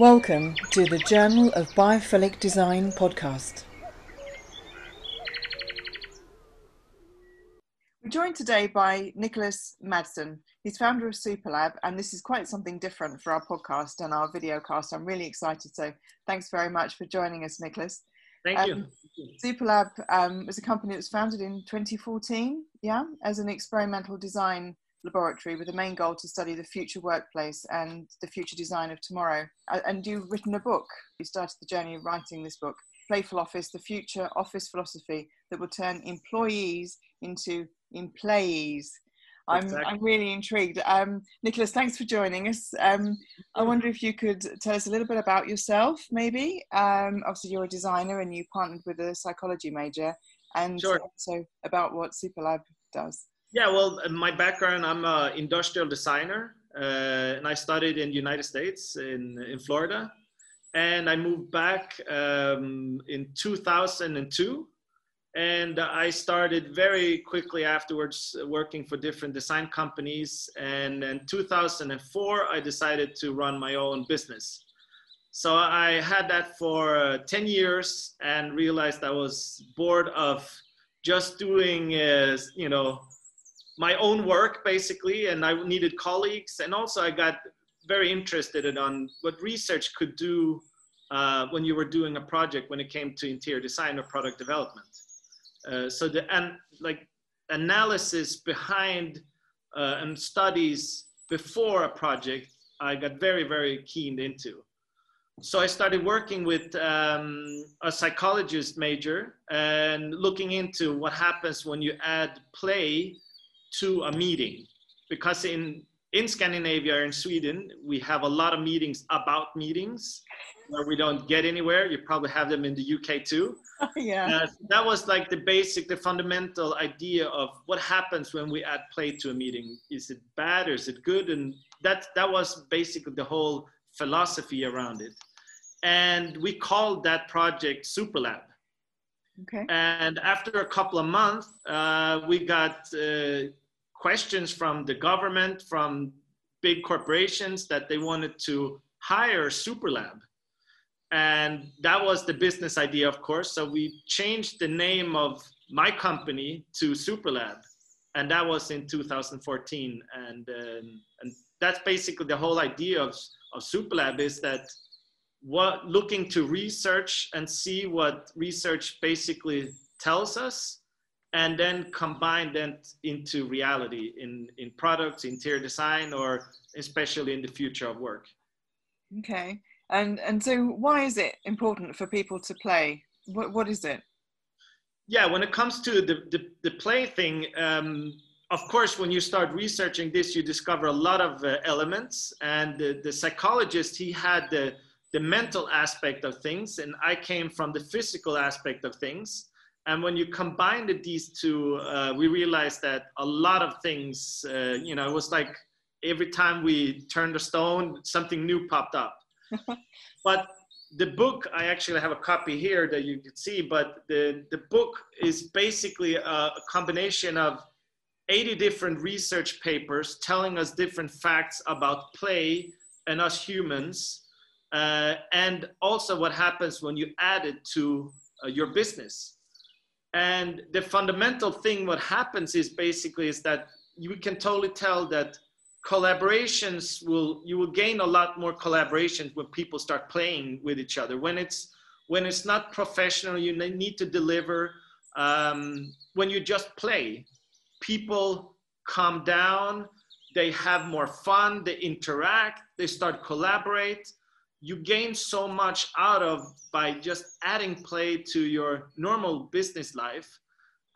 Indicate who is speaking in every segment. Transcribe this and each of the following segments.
Speaker 1: Welcome to the Journal of Biophilic Design podcast. We're joined today by Nicholas Madsen. He's founder of Superlab, and this is quite something different for our podcast and our video cast. I'm really excited. So, thanks very much for joining us, Nicholas.
Speaker 2: Thank you.
Speaker 1: Um, Superlab um, was a company that was founded in 2014, yeah, as an experimental design laboratory with the main goal to study the future workplace and the future design of tomorrow. And you've written a book. You started the journey of writing this book, Playful Office, the future office philosophy that will turn employees into employees. I'm, exactly. I'm really intrigued. Um, Nicholas, thanks for joining us. Um, I wonder if you could tell us a little bit about yourself, maybe. Um, obviously, you're a designer and you partnered with a psychology major, and
Speaker 2: sure.
Speaker 1: also about what Superlab does.
Speaker 2: Yeah, well, my background, I'm an industrial designer, uh, and I studied in the United States, in, in Florida. And I moved back um, in 2002. And I started very quickly afterwards working for different design companies. And in 2004, I decided to run my own business. So I had that for uh, 10 years and realized I was bored of just doing, uh, you know, my own work basically, and I needed colleagues, and also I got very interested in on what research could do uh, when you were doing a project when it came to interior design or product development. Uh, so the and like analysis behind uh, and studies before a project, I got very very keen into. So I started working with um, a psychologist major and looking into what happens when you add play to a meeting. Because in in Scandinavia or in Sweden we have a lot of meetings about meetings where we don't get anywhere. You probably have them in the UK too.
Speaker 1: Yeah.
Speaker 2: Uh, that was like the basic the fundamental idea of what happens when we add play to a meeting. Is it bad or is it good? And that that was basically the whole philosophy around it. And we called that project Superlab
Speaker 1: Okay.
Speaker 2: And after a couple of months, uh, we got uh, questions from the government, from big corporations that they wanted to hire Superlab. And that was the business idea, of course. So we changed the name of my company to Superlab. And that was in 2014. And, um, and that's basically the whole idea of, of Superlab is that what looking to research and see what research basically tells us and then combine that into reality in, in products, interior design, or especially in the future of work.
Speaker 1: Okay. And, and so why is it important for people to play? What, what is it?
Speaker 2: Yeah, when it comes to the, the, the play thing, um, of course, when you start researching this, you discover a lot of uh, elements. And the, the psychologist, he had the, the mental aspect of things, and I came from the physical aspect of things and when you combine these two, uh, we realized that a lot of things, uh, you know, it was like every time we turned a stone, something new popped up. but the book, I actually have a copy here that you can see, but the, the book is basically a, a combination of 80 different research papers telling us different facts about play and us humans, uh, and also what happens when you add it to uh, your business. And the fundamental thing what happens is basically is that you can totally tell that collaborations will you will gain a lot more collaborations when people start playing with each other. When it's when it's not professional you need to deliver um, when you just play. People calm down they have more fun they interact they start collaborate you gain so much out of by just adding play to your normal business life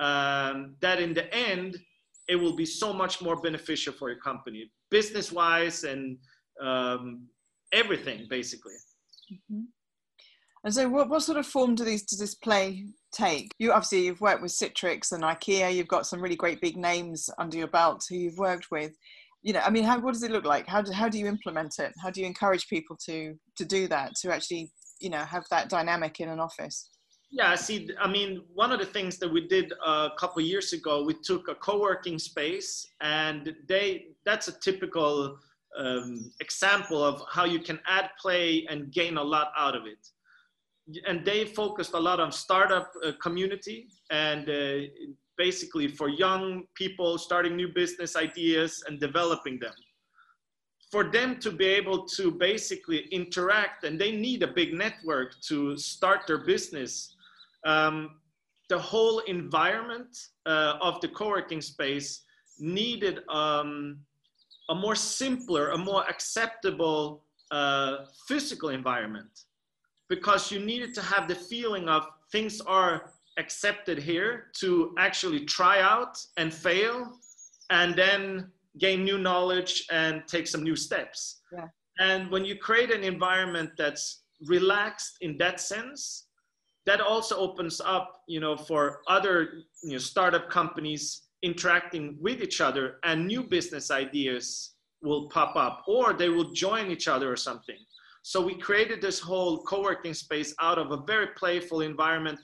Speaker 2: um, that in the end it will be so much more beneficial for your company business wise and um, everything basically.
Speaker 1: Mm-hmm. and so what, what sort of form do these does this play take? You obviously you've worked with citrix and ikea. You've got some really great big names under your belt who you've worked with you know i mean how, what does it look like? How do, how do you implement it? How do you encourage people to to do that to actually you know have that dynamic in an office?
Speaker 2: Yeah I see i mean one of the things that we did a couple years ago we took a co-working space and they that's a typical um, example of how you can add play and gain a lot out of it. And they focused a lot on startup uh, community and uh, basically for young people starting new business ideas and developing them. For them to be able to basically interact, and they need a big network to start their business. Um, the whole environment uh, of the co-working space needed um, a more simpler, a more acceptable uh, physical environment because you needed to have the feeling of things are accepted here to actually try out and fail and then gain new knowledge and take some new steps. Yeah. And when you create an environment that's relaxed in that sense, that also opens up, you know, for other you know, startup companies interacting with each other and new business ideas will pop up or they will join each other or something. So we created this whole co-working space out of a very playful environment.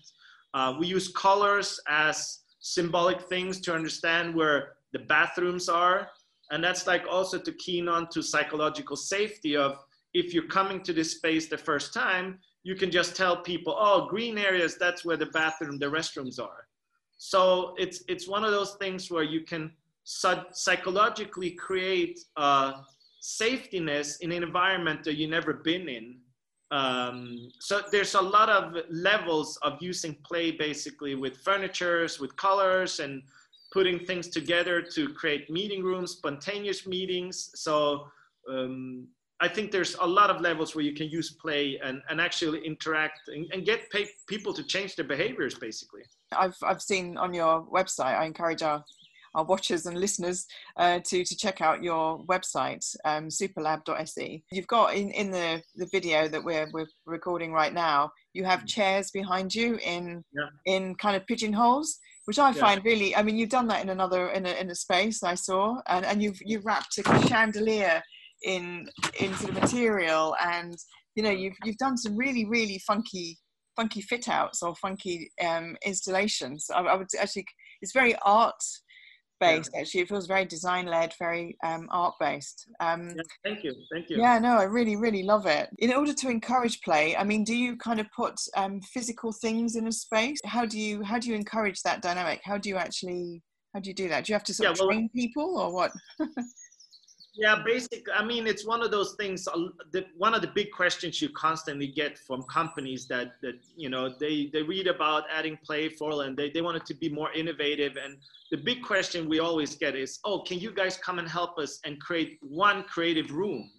Speaker 2: Uh, we use colors as symbolic things to understand where the bathrooms are. And that's like also to keen on to psychological safety of if you're coming to this space the first time, you can just tell people, oh, green areas, that's where the bathroom, the restrooms are. So it's it's one of those things where you can psychologically create uh, safetiness in an environment that you've never been in. Um, so there's a lot of levels of using play basically with furnitures, with colors, and putting things together to create meeting rooms, spontaneous meetings. So um, I think there's a lot of levels where you can use play and, and actually interact and, and get pay, people to change their behaviors basically.
Speaker 1: I've, I've seen on your website, I encourage our, our watchers and listeners uh, to, to check out your website, um, superlab.se. You've got in, in the, the video that we're, we're recording right now, you have mm. chairs behind you in, yeah. in kind of pigeonholes which I yeah. find really. I mean, you've done that in another in a, in a space I saw, and, and you've you've wrapped a chandelier in in sort of material and you know you've you've done some really really funky funky fit outs or funky um, installations I, I, would actually it's very art based yeah. actually. It feels very design led very um, art based um,
Speaker 2: yeah, thank you thank you.
Speaker 1: Yeah no i really really love it. In order to encourage play i mean do you kind of put um, physical things in a space? How do you how do you encourage that dynamic? How do you actually how do you do that? Do you have to sort yeah, of train well, people or what
Speaker 2: yeah basic i mean it's one of those things that one of the big questions you constantly get from companies that that you know they they read about adding playful and they, they want it to be more innovative. And the big question we always get is oh can you guys come and help us and create one creative room?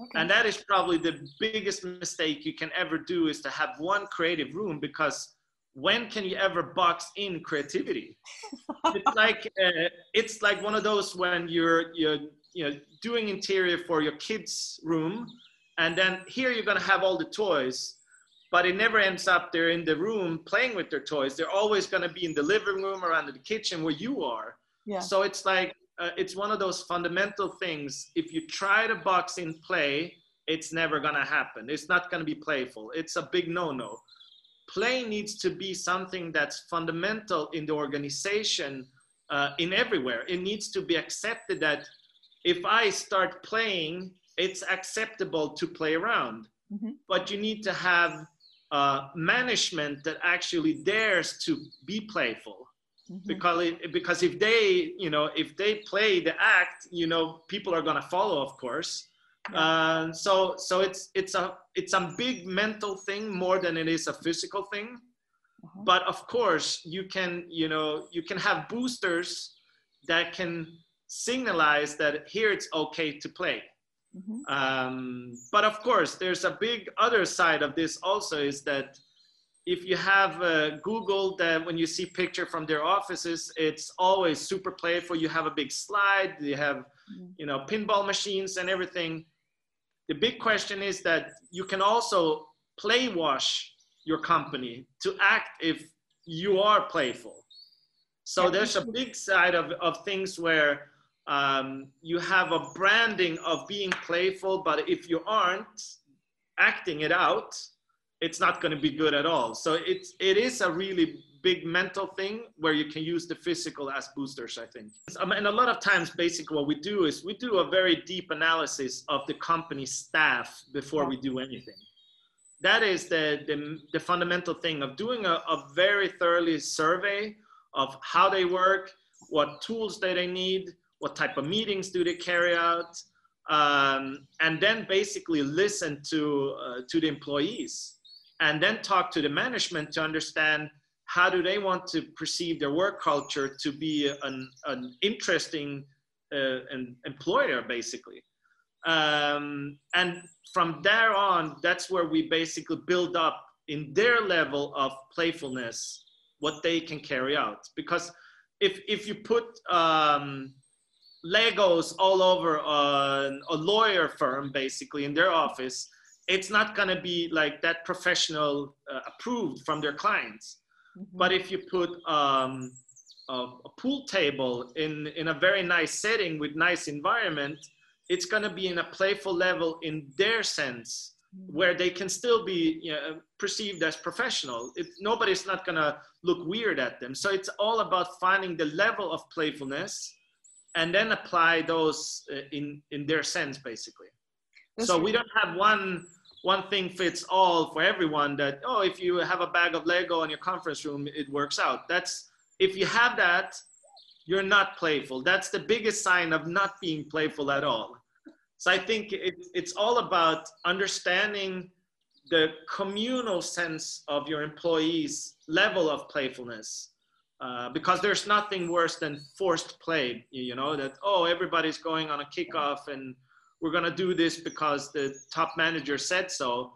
Speaker 2: Okay. and that is probably the biggest mistake you can ever do is to have one creative room because when can you ever box in creativity? It's like uh, it's like one of those when you're you're you know doing interior for your kids room and then here you're going to have all the toys but it never ends up they're in the room playing with their toys. They're always going to be in the living room or under the kitchen where you are. Yeah. so it's like uh, it's one of those fundamental things. If you try to box in play it's never going to happen. It's not going to be playful. It's a big no-no. Play needs to be something that's fundamental in the organization uh, in everywhere. It needs to be accepted that if I start playing, it's acceptable to play around. Mm-hmm. But you need to have uh, management that actually dares to be playful. Mm-hmm. Because, it, because if they, you know, if they play the act, you know, people are going to follow, of course. Uh, so, so it's it's a it's a big mental thing more than it is a physical thing. Uh-huh. But of course, you can, you know, you can have boosters that can signalize that here it's okay to play. Mm-hmm. Um, but of course, there's a big other side of this also is that if you have uh, Google that when you see picture from their offices, it's always super playful. You have a big slide, you have, mm-hmm. you know, pinball machines and everything. The big question is that you can also play wash your company to act if you are playful. So there's a big side of, of things where um, you have a branding of being playful, but if you aren't acting it out, it's not going to be good at all. So it's it is a really big mental thing where you can use the physical as boosters. I think, um, and a lot of times, basically, what we do is we do a very deep analysis of the company staff before we do anything. That is the the, the fundamental thing of doing a, a very thoroughly survey of how they work, what tools do they need, what type of meetings do they carry out, um, and then basically listen to uh, to the employees and then talk to the management to understand how do they want to perceive their work culture to be an, an interesting uh, an employer basically. Um, and from there on that's where we basically build up in their level of playfulness what they can carry out. Because if if you put um, legos all over a, a lawyer firm basically in their office it's not going to be like that professional uh, approved from their clients. Mm-hmm. But if you put um, a, a, pool table in, in a very nice setting with nice environment, it's going to be in a playful level in their sense mm-hmm. where they can still be you know, perceived as professional. It, nobody's not going to look weird at them. So it's all about finding the level of playfulness and then apply those uh, in, in their sense, basically. That's so we don't have one one thing fits all for everyone that oh if you have a bag of lego in your conference room it works out. That's if you have that you're not playful. That's the biggest sign of not being playful at all. So i think it, it's all about understanding the communal sense of your employees level of playfulness uh, because there's nothing worse than forced play you know that oh everybody's going on a kickoff and we're going to do this because the top manager said so,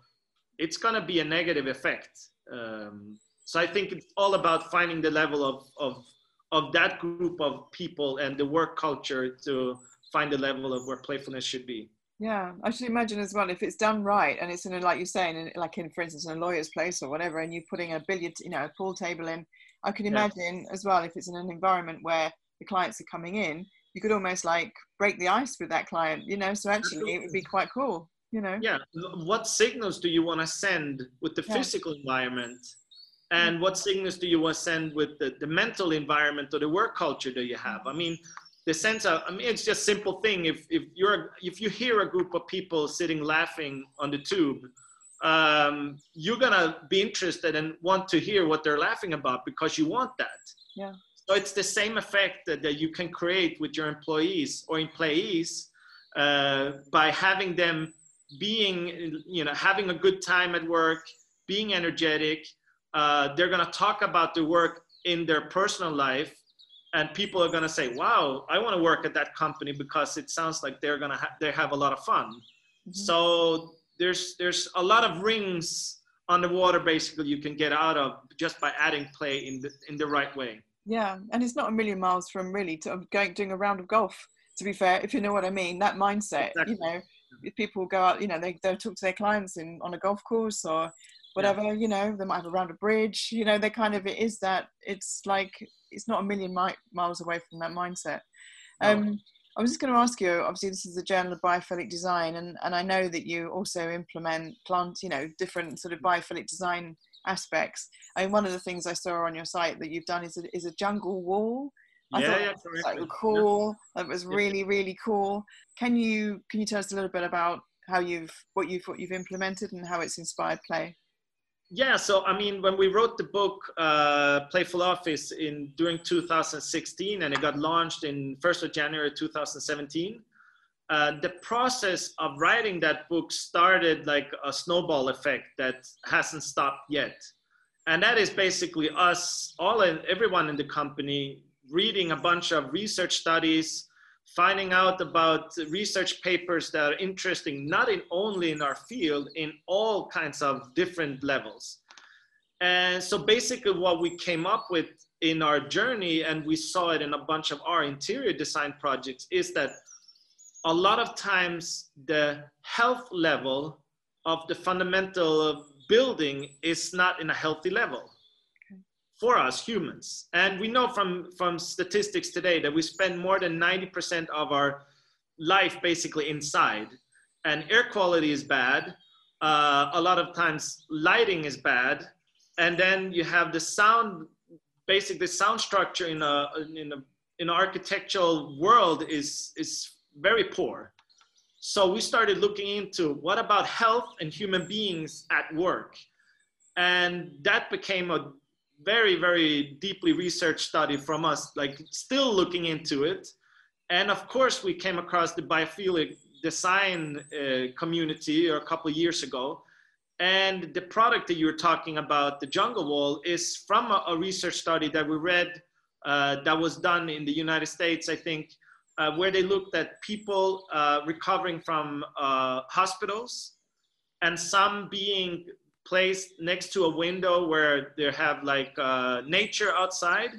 Speaker 2: it's going to be a negative effect. Um, so I think it's all about finding the level of, of, of that group of people and the work culture to find the level of where playfulness should be.
Speaker 1: Yeah, I should imagine as well if it's done right and it's in a, like you're saying, in, like in for instance in a lawyer's place or whatever, and you're putting a billiard, you know, a pool table in. I can imagine yeah. as well if it's in an environment where the clients are coming in, you could almost like break the ice with that client, you know. So actually, it would be quite cool, you know.
Speaker 2: Yeah. What signals do you want to send with the yeah. physical environment? And what signals do you want to send with the, the mental environment or the work culture that you have? I mean, the sense of, I mean, it's just simple thing. If, if you're, if you hear a group of people sitting laughing on the tube, um, you're gonna be interested and want to hear what they're laughing about because you want that.
Speaker 1: Yeah.
Speaker 2: So it's the same effect that, that you can create with your employees or employees uh, by having them being, you know, having a good time at work, being energetic. Uh, they're to talk about the work in their personal life and people are to say wow i want to work at that company because it sounds like they're to ha- they have a lot of fun mm-hmm. so there's there's a lot of rings on the water basically you can get out of just by adding play in the in the right way
Speaker 1: yeah, and it's not a million miles from really to going doing a round of golf. To be fair, if you know what I mean, that mindset, exactly. you know, if people go out, you know, they they'll talk to their clients in on a golf course or whatever, yeah. you know, they might have a round of bridge. You know, they kind of it is that it's like it's not a million mi- miles away from that mindset. No. Um, I was just going to ask you. Obviously, this is a Journal of Biophilic Design, and and I know that you also implement plant, you know, different sort of biophilic design aspects. I mean, one of the things I saw on your site that you've done is a, is a jungle wall. I yeah, yeah, that was cool. Yeah. That was really, really cool. Can you can you tell us a little bit about how you've what you've what you've implemented and how it's inspired play?
Speaker 2: Yeah, so I mean, when we wrote the book uh, Playful Office in during 2016, and it got launched in first of January 2017. Uh, the process of writing that book started like a snowball effect that hasn't stopped yet. And that is basically us, all and everyone in the company, reading a bunch of research studies, finding out about research papers that are interesting, not in only in our field, in all kinds of different levels. And so basically what we came up with in our journey, and we saw it in a bunch of our interior design projects, is that a lot of times the health level of the fundamental building is not in a healthy level for us humans. And we know from, from statistics today that we spend more than 90% of our life basically inside. And air quality is bad, uh, a lot of times lighting is bad, and then you have the sound, basically the sound structure in a in a in an architectural world is is very poor. So we started looking into what about health and human beings at work, and that became a very very deeply researched study from us, like still looking into it. And of course, we came across the biophilic design uh, community a couple years ago. And the product that you're talking about, the Jungle Wall, is from a, a research study that we read uh, that was done in the United States, I think, uh, where they looked at people uh, recovering from uh, hospitals and some being placed next to a window where they have like uh, nature outside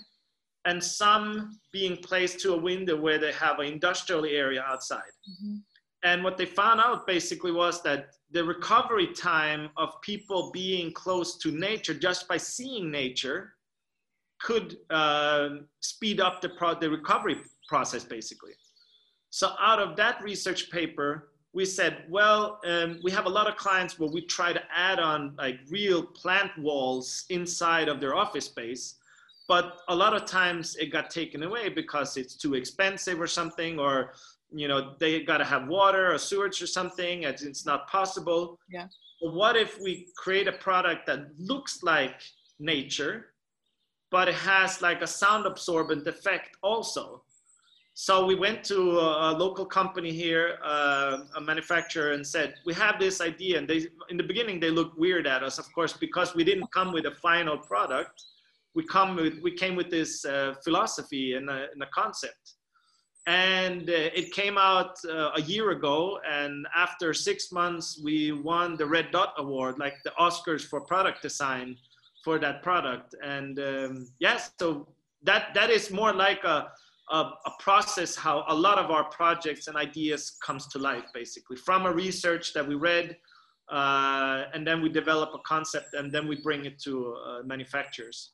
Speaker 2: and some being placed to a window where they have an industrial area outside. Mm-hmm. And what they found out basically was that the recovery time of people being close to nature just by seeing nature could uh, speed up the, pro- the recovery process basically. So out of that research paper, we said, well, um, we have a lot of clients where we try to add on like real plant walls inside of their office space. But a lot of times it got taken away because it's too expensive or something, or you know they got to have water or sewage or something and it's not possible
Speaker 1: yeah
Speaker 2: but what if we create a product that looks like nature but it has like a sound absorbent effect also so we went to a, local company here uh, a manufacturer and said we have this idea. And they in the beginning they looked weird at us of course because we didn't come with a final product. We come with we came with this uh, philosophy and a, and a concept. And uh, it came out uh, a year ago and after six months we won the red dot award like the oscars for product design for that product. And um, yes so that that is more like a, a, a process how a lot of our projects and ideas comes to life basically from a research that we read uh, and then we develop a concept and then we bring it to uh, manufacturers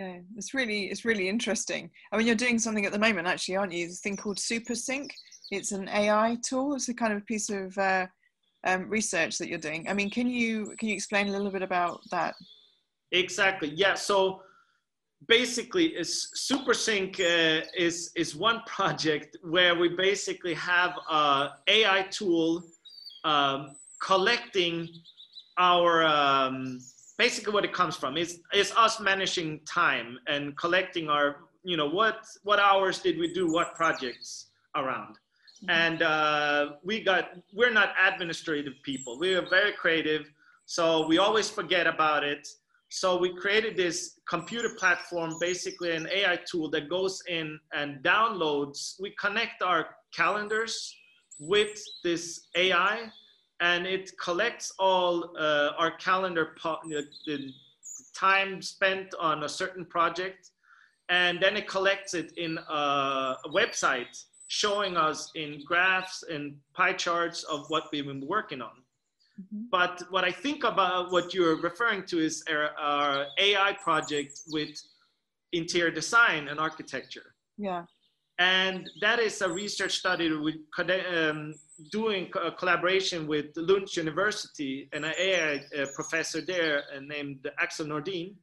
Speaker 1: Okay, it's really it's really interesting. I mean, you're doing something at the moment, actually, aren't you? This thing called SuperSync. It's an AI tool. It's a kind of piece of uh, um, research that you're doing. I mean, can you can you explain a little bit about that?
Speaker 2: Exactly. Yeah. So basically, is SuperSync uh, is is one project where we basically have a AI tool um, collecting our um, basically what it comes from is is us managing time and collecting our you know what what hours did we do what projects around. Mm-hmm. and uh, we got we're not administrative people. We are very creative so we always forget about it so we created this computer platform basically an ai tool that goes in and downloads we connect our calendars with this ai and it collects all uh, our calendar, the time spent on a certain project, and then it collects it in a, a website showing us in graphs and pie charts of what we've been working on. Mm-hmm. But what I think about what you're referring to is our, our AI project with interior design and architecture.
Speaker 1: Yeah.
Speaker 2: And that is a research study with um, doing a collaboration with Lund University and an AI professor there uh, named Axel Nordin.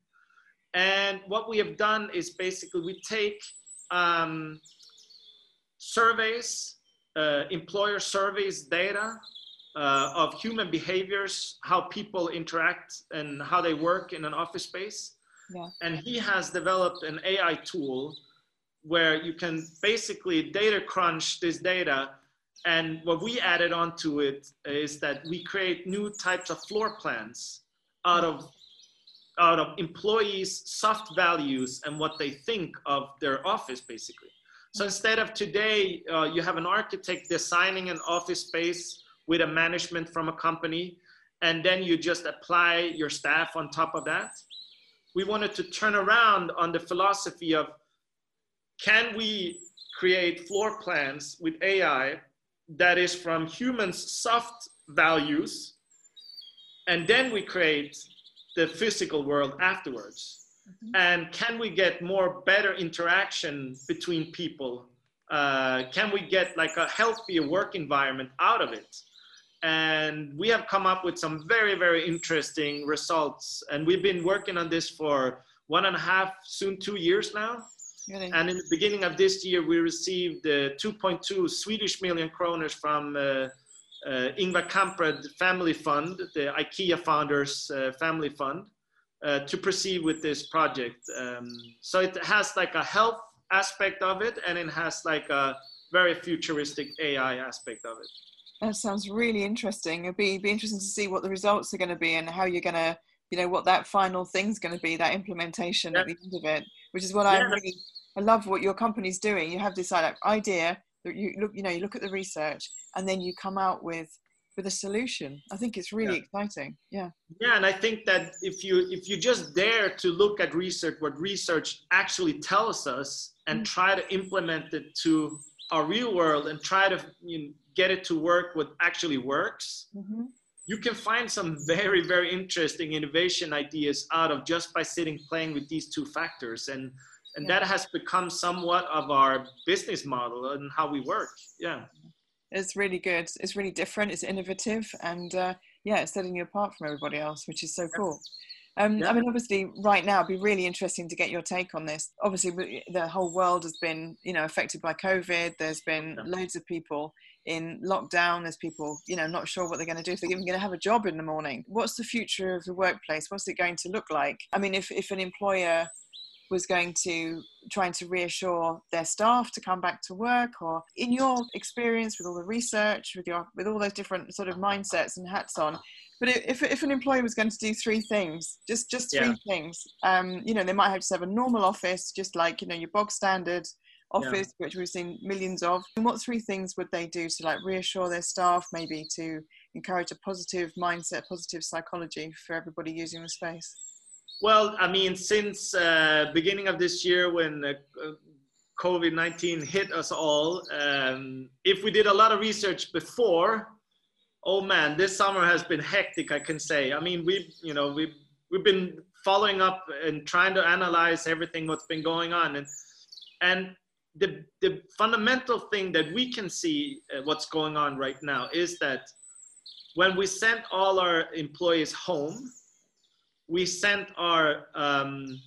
Speaker 2: And what we have done is basically we take um, surveys, uh, employer surveys data uh, of human behaviors, how people interact and how they work in an office space. Yeah. And he has developed an AI tool where you can basically data crunch this data and what we added onto it is that we create new types of floor plans out of out of employees soft values and what they think of their office basically so instead of today uh, you have an architect designing an office space with a management from a company and then you just apply your staff on top of that we wanted to turn around on the philosophy of can we create floor plans with ai that is from humans' soft values, and then we create the physical world afterwards. Mm-hmm. And can we get more better interaction between people? Uh, can we get like a healthier work environment out of it? And we have come up with some very, very interesting results. And we've been working on this for one and a half, soon two years now. Really? And in the beginning of this year, we received uh, 2.2 Swedish million kroners from uh, uh, Ingvar Kamprad Family Fund, the IKEA founders uh, family fund, uh, to proceed with this project. Um, so it has like a health aspect of it, and it has like a very futuristic AI aspect of it.
Speaker 1: That sounds really interesting. It'd be, be interesting to see what the results are going to be and how you're going to, you know, what that final thing's going to be, that implementation yeah. at the end of it, which is what yeah. I really, I love what your company's doing. You have this idea that you look, you know, you look at the research and then you come out with with a solution. I think it's really yeah. exciting. Yeah.
Speaker 2: Yeah, and I think that if you if you just dare to look at research, what research actually tells us, and mm. try to implement it to our real world and try to you know, get it to work what actually works mm-hmm. you can find some very very interesting innovation ideas out of just by sitting playing with these two factors. And and yeah. that has become somewhat of our business model and how we work. Yeah.
Speaker 1: It's really good. It's really different. It's innovative. And uh, yeah it's setting you apart from everybody else which is so cool um, yeah. I mean, obviously, right now, it'd be really interesting to get your take on this. Obviously, the whole world has been, you know, affected by COVID. There's been yeah. loads of people in lockdown. There's people, you know, not sure what they're going to do if they're even going to have a job in the morning. What's the future of the workplace? What's it going to look like? I mean, if if an employer was going to trying to reassure their staff to come back to work or in your experience with all the research with your with all those different sort of mindsets and hats on but if, if an employer was going to do three things, just just three yeah. things, um, you know, they might have to have a normal office, just like you know your bog standard office, yeah. which we've seen millions of. And what three things would they do to like reassure their staff, maybe to encourage a positive mindset, positive psychology for everybody using the space?
Speaker 2: Well, I mean, since uh, beginning of this year, when uh, COVID-19 hit us all, um, if we did a lot of research before, oh man, this summer has been hectic. I can say. I mean, we've you know we've we've been following up and trying to analyze everything what's been going on, and and the the fundamental thing that we can see uh, what's going on right now is that when we sent all our employees home, we sent our um,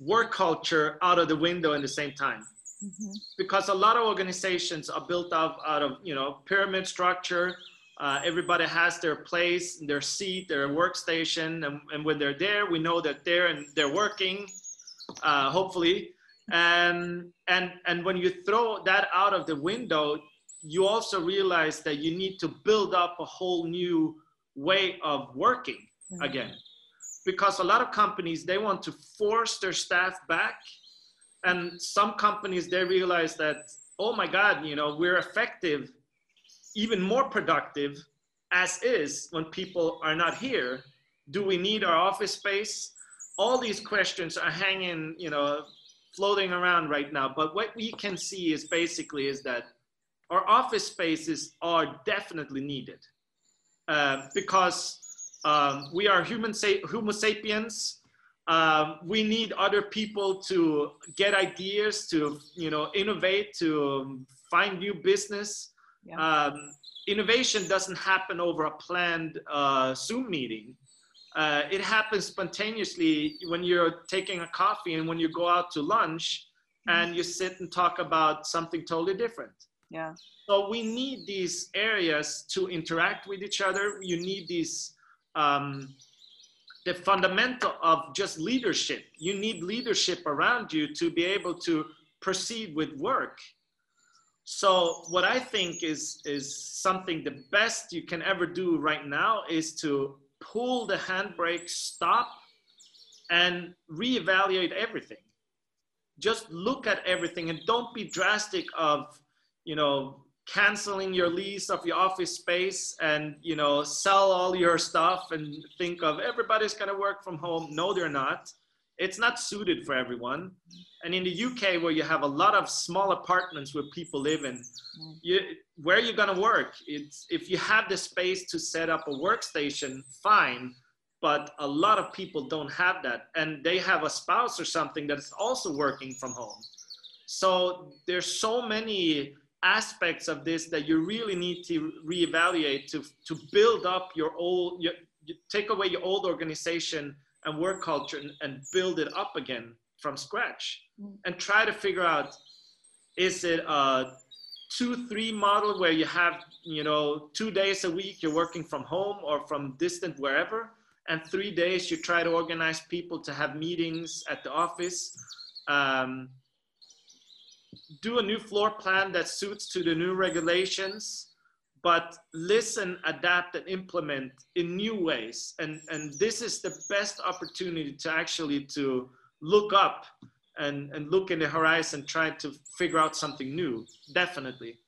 Speaker 2: work culture out of the window in the same time. Mm-hmm. Because a lot of organizations are built out, out of you know pyramid structure, uh, everybody has their place, their seat, their workstation, and, and, when they're there, we know that they're and they're working, uh, hopefully. And and and when you throw that out of the window, you also realize that you need to build up a whole new way of working mm-hmm. again, because a lot of companies they want to force their staff back, and some companies they realize that oh my God, you know we're effective even more productive as is when people are not here? Do we need our office space? All these questions are hanging, you know, floating around right now. But what we can see is basically is that our office spaces are definitely needed uh, because um, we are human sa- Homo sapiens. Um, we need other people to get ideas, to you know, innovate, to find new business. Yeah. Um, innovation doesn't happen over a planned uh, Zoom meeting. Uh, it happens spontaneously when you're taking a coffee and when you go out to lunch mm-hmm. and you sit and talk about something totally different.
Speaker 1: Yeah.
Speaker 2: So we need these areas to interact with each other. You need these, um, the fundamental of just leadership. You need leadership around you to be able to proceed with work so what I think is is something the best you can ever do right now is to pull the handbrake, stop, and reevaluate everything. Just look at everything and don't be drastic of, you know, canceling your lease of your office space and you know sell all your stuff and think of everybody's going to work from home no they're not it's not suited for everyone. And in the UK, where you have a lot of small apartments where people live in, mm. you, where are you gonna work? It's if you have the space to set up a workstation, fine. But a lot of people don't have that, and they have a spouse or something that is also working from home. So there's so many aspects of this that you really need to reevaluate to to build up your old your, take away your old organization and work culture and, and build it up again from scratch mm. and try to figure out is it a two three model where you have you know two days a week you're working from home or from distant wherever and three days you try to organize people to have meetings at the office um, do a new floor plan that suits to the new regulations but listen adapt and implement in new ways. And and this is the best opportunity to actually to look up and and look in the horizon try to figure out something new. Definitely.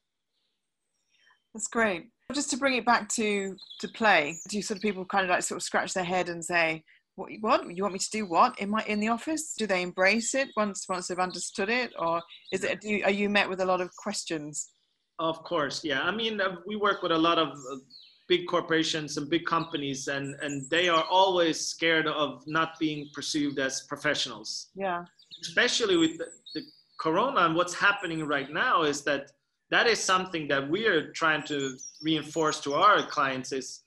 Speaker 1: That's great. Just to bring it back to to play do sort of people kind of like sort of scratch their head and say what, what you want me to do what? In my in the office? Do they embrace it once once they've understood it? Or is it you, are you met with a lot of questions
Speaker 2: of course yeah. I mean uh, we work with a lot of uh, big corporations and big companies and and they are always scared of not being perceived as professionals.
Speaker 1: Yeah.
Speaker 2: Especially with the, the corona and what's happening right now is that that is something that we are trying to reinforce to our clients is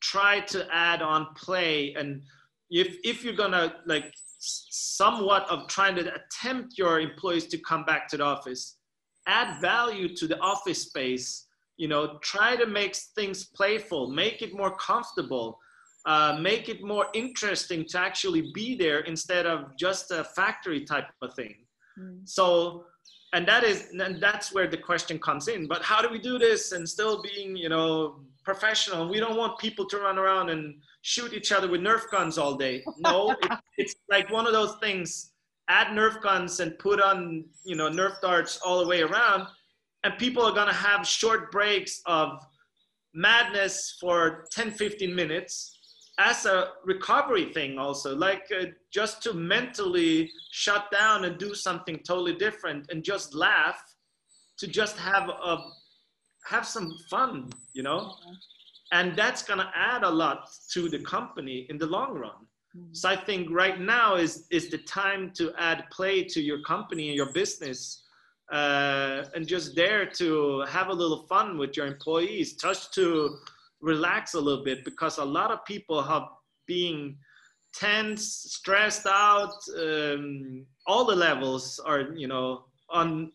Speaker 2: try to add on play. And if if you're gonna like somewhat of trying to attempt your employees to come back to the office add value to the office space you know try to make things playful make it more comfortable uh, make it more interesting to actually be there instead of just a factory type of thing. Mm. so and that is and that's where the question comes in but how do we do this and still being you know professional? We don't want people to run around and shoot each other with nerf guns all day. No it, it's like one of those things add nerf guns and put on you know nerf darts all the way around and people are going to have short breaks of madness for 10 15 minutes as a recovery thing also like uh, just to mentally shut down and do something totally different and just laugh to just have a have some fun you know? And that's going to add a lot to the company in the long run mm-hmm. so i think right now is is the time to add play to your company and your business uh, and just dare to have a little fun with your employees just to relax a little bit because a lot of people have being tense, stressed out. Um, all the levels are, you know, on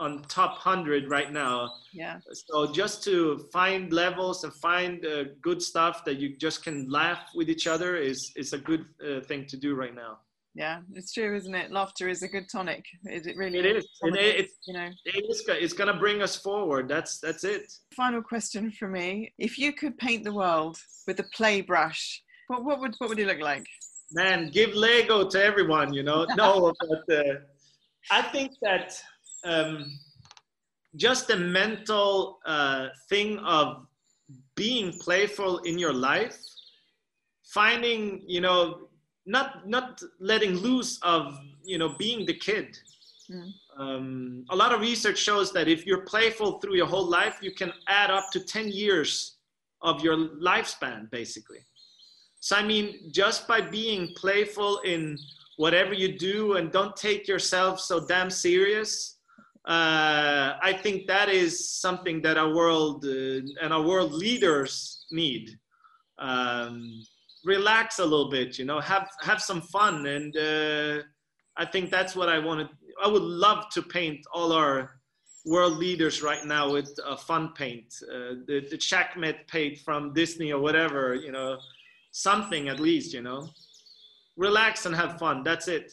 Speaker 2: on top hundred right now.
Speaker 1: Yeah.
Speaker 2: So just to find levels and find uh, good stuff that you just can laugh with each other is is a good uh, thing to do right now.
Speaker 1: Yeah it's true isn't it? Laughter is a good tonic. It, it really
Speaker 2: it is and it, it's you know. it is, it's gonna bring us forward. That's that's it.
Speaker 1: Final question for me. If you could paint the world with a play brush what, what would what would it look like?
Speaker 2: Man give lego to everyone you know? No but uh, i think that um, just the mental uh, thing of being playful in your life finding you know not not letting loose of you know being the kid mm. um, a lot of research shows that if you're playful through your whole life you can add up to 10 years of your lifespan basically so i mean just by being playful in whatever you do and don't take yourself so damn serious uh, i think that is something that our world uh, and our world leaders need. Um, relax a little bit you know have have some fun. And uh, i think that's what i wanted i would love to paint all our world leaders right now with a fun paint. Uh, the, the checkmate paint from disney or whatever you know something at least you know. Relax and have fun that's it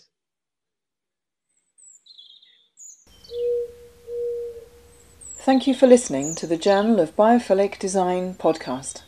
Speaker 1: Thank you for listening to the Journal of Biophilic Design podcast.